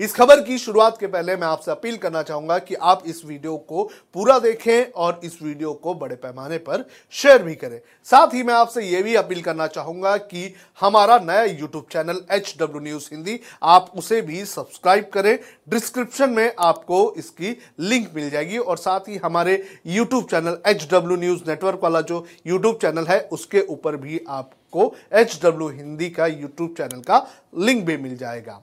इस खबर की शुरुआत के पहले मैं आपसे अपील करना चाहूँगा कि आप इस वीडियो को पूरा देखें और इस वीडियो को बड़े पैमाने पर शेयर भी करें। साथ ही मैं आपसे यह भी अपील करना चाहूँगा कि हमारा नया YouTube channel H W news Hindi आप उसे भी सब्सक्राइब करें। डिस्क्रिप्शन में आपको इसकी लिंक मिल जाएगी और साथ ही हमारे YouTube channel H W news network वाला जो यूट्यूब चैनल है, उसके ऊपर भी आपको एच डब्ल्यू हिंदी का यूट्यूब चैनल का लिंक भी मिल जाएगा।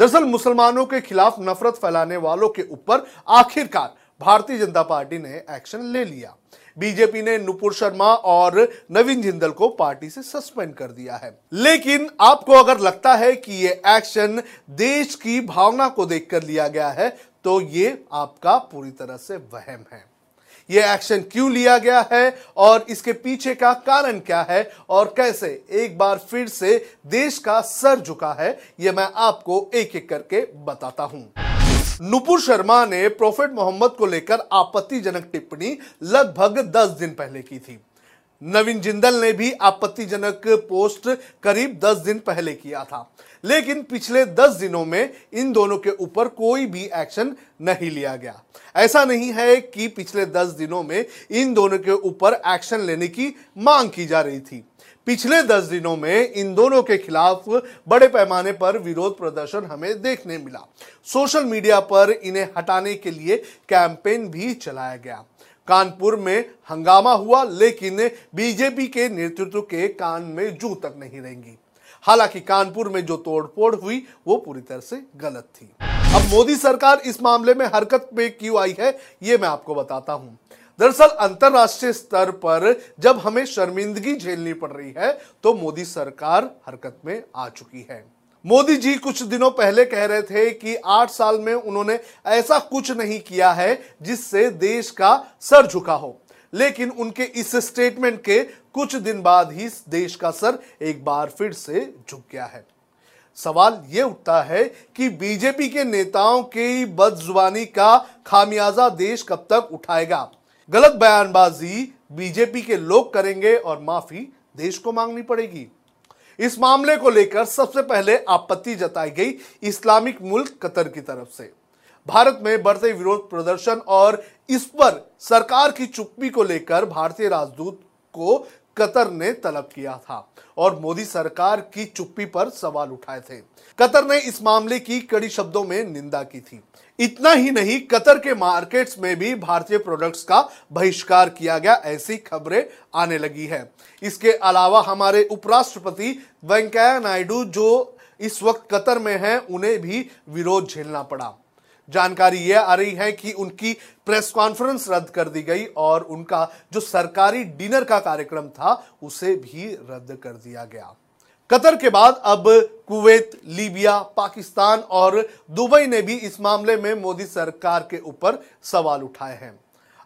दरअसल मुसलमानों के खिलाफ नफरत फैलाने वालों के ऊपर आखिरकार भारतीय जनता पार्टी ने एक्शन ले लिया। बीजेपी ने नुपुर शर्मा और नवीन जिंदल को पार्टी से सस्पेंड कर दिया है। लेकिन आपको अगर लगता है कि ये एक्शन देश की भावना को देखकर लिया गया है तो ये आपका पूरी तरह से वहम है। ये एक्शन क्यों लिया गया है और इसके पीछे का कारण क्या है और कैसे एक बार फिर से देश का सर झुका है, ये मैं आपको एक एक करके बताता हूँ। नुपुर शर्मा ने प्रोफेट मोहम्मद को लेकर आपत्तिजनक टिप्पणी लगभग 10 दिन पहले की थी। नवीन जिंदल ने भी आपत्तिजनक पोस्ट करीब 10 दिन पहले किया था। लेकिन पिछले 10 दिनों में इन दोनों के ऊपर कोई भी एक्शन नहीं लिया गया। ऐसा नहीं है कि पिछले 10 दिनों में इन दोनों के ऊपर एक्शन लेने की मांग की जा रही थी। पिछले दस दिनों में इन दोनों के खिलाफ बड़े पैमाने पर विरोध प्रदर्शन हमें देखने मिला। सोशल मीडिया पर इन्हें हटाने के लिए कैंपेन भी चलाया गया। कानपुर में हंगामा हुआ, लेकिन बीजेपी के नेतृत्व के कान में जू तक नहीं रहेंगी। हालाँकि कानपुर में जो तोड़फोड़ हुई, वो पूरी तरह से गलत थी। अब मोदी सरकार इस मामले में हरकत पे क्यों आई है, ये मैं आपको बताता हूँ। दरअसल अंतरराष्ट्रीय स्तर पर जब हमें शर्मिंदगी झेलनी पड़ रही है तो मोदी सरकार हरकत में आ चुकी है। मोदी जी कुछ दिनों पहले कह रहे थे कि आठ साल में उन्होंने ऐसा कुछ नहीं किया है जिससे देश का सर झुका हो। लेकिन उनके इस स्टेटमेंट के कुछ दिन बाद ही देश का सर एक बार फिर से झुक गया है। सवाल यह उठता है कि बीजेपी के नेताओं की बदजुबानी का खामियाजा देश कब तक उठाएगा? गलत बयानबाजी बीजेपी के लोग करेंगे और माफ़ी देश को मांगनी पड़ेगी। इस मामले को लेकर सबसे पहले आपत्ति जताई गई इस्लामिक मुल्क कतर की तरफ़ से। भारत में बढ़ते विरोध प्रदर्शन और इस पर सरकार की चुप्पी को लेकर भारतीय राजदूत को कतर ने तलब किया था और मोदी सरकार की चुप्पी पर सवाल उठाए थे। कतर ने इस मामले की कड़ी शब्दों में निंदा की थी। इतना ही नहीं, कतर के मार्केट्स में भी भारतीय प्रोडक्ट्स का बहिष्कार किया गया, ऐसी खबरें आने लगी है। इसके अलावा हमारे उपराष्ट्रपति वेंकैया नायडू जो इस वक्त कतर में हैं, उन्हें भी विरोध झेलना पड़ा। जानकारी यह आ रही है कि उनकी प्रेस कॉन्फ्रेंस रद्द कर दी गई और उनका जो सरकारी डिनर का कार्यक्रम था, उसे भी रद्द कर दिया गया। कतर के बाद अब कुवैत, लीबिया, पाकिस्तान और दुबई ने भी इस मामले में मोदी सरकार के ऊपर सवाल उठाए हैं।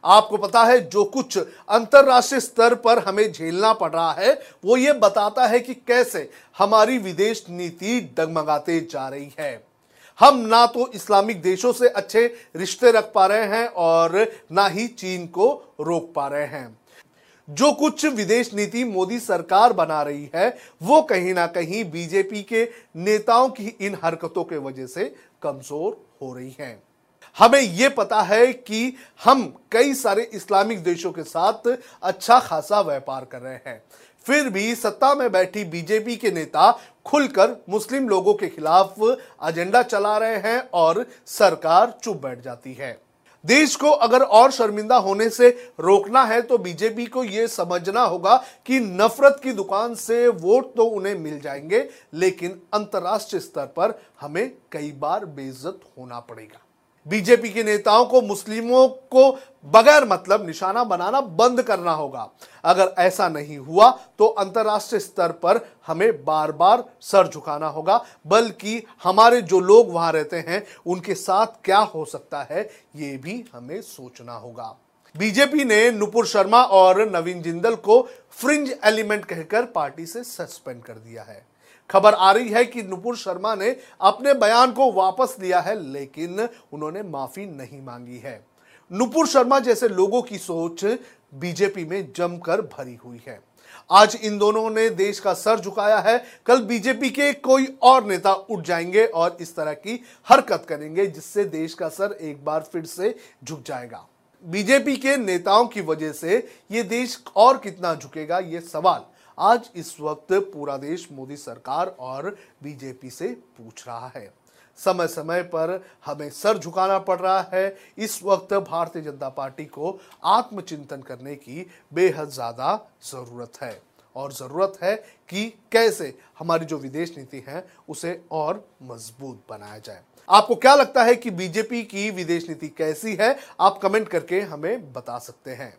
आपको पता है, जो कुछ अंतरराष्ट्रीय स्तर पर हमें झेलना पड़ रहा है, वो ये बताता है कि कैसे हमारी विदेश नीति डगमगाते जा रही है। हम ना तो इस्लामिक देशों से अच्छे रिश्ते रख पा रहे हैं और ना ही चीन को रोक पा रहे हैं। जो कुछ विदेश नीति मोदी सरकार बना रही है, वो कहीं ना कहीं बीजेपी के नेताओं की इन हरकतों के वजह से कमज़ोर हो रही है। हमें यह पता है कि हम कई सारे इस्लामिक देशों के साथ अच्छा खासा व्यापार कर रहे हैं। फिर भी सत्ता में बैठी बीजेपी के नेता खुलकर मुस्लिम लोगों के खिलाफ एजेंडा चला रहे हैं और सरकार चुप बैठ जाती है। देश को अगर और शर्मिंदा होने से रोकना है तो बीजेपी को यह समझना होगा कि नफरत की दुकान से वोट तो उन्हें मिल जाएँगे, लेकिन अंतर्राष्ट्रीय स्तर पर हमें कई बार बेइज्जत होना पड़ेगा। बीजेपी के नेताओं को, मुस्लिमों को बगैर मतलब निशाना बनाना बंद करना होगा। अगर ऐसा नहीं हुआ तो अंतर्राष्ट्रीय स्तर पर हमें बार बार सर झुकाना होगा, बल्कि हमारे जो लोग वहाँ रहते हैं, उनके साथ क्या हो सकता है, ये भी हमें सोचना होगा। बीजेपी ने नुपुर शर्मा और नवीन जिंदल को फ्रिंज एलिमेंट कहकर पार्टी से सस्पेंड कर दिया है। खबर आ रही है कि नुपुर शर्मा ने अपने बयान को वापस लिया है, लेकिन उन्होंने माफ़ी नहीं मांगी है। नुपुर शर्मा जैसे लोगों की सोच बीजेपी में जमकर भरी हुई है। आज इन दोनों ने देश का सर झुकाया है। कल बीजेपी के कोई और नेता उठ जाएँगे और इस तरह की हरकत करेंगे, जिससे देश का सर एक बार फिर से झुक जाएगा। बीजेपी के नेताओं की वजह से ये देश और कितना झुकेगा, ये सवाल आज इस वक्त पूरा देश मोदी सरकार और बीजेपी से पूछ रहा है। समय समय पर हमें सर झुकाना पड़ रहा है। इस वक्त भारतीय जनता पार्टी को आत्मचिंतन करने की बेहद ज़्यादा ज़रूरत है और ज़रूरत है कि कैसे हमारी जो विदेश नीति है उसे और मज़बूत बनाया जाए। आपको क्या लगता है कि बीजेपी की विदेश नीति कैसी है? आप कमेंट करके हमें बता सकते हैं।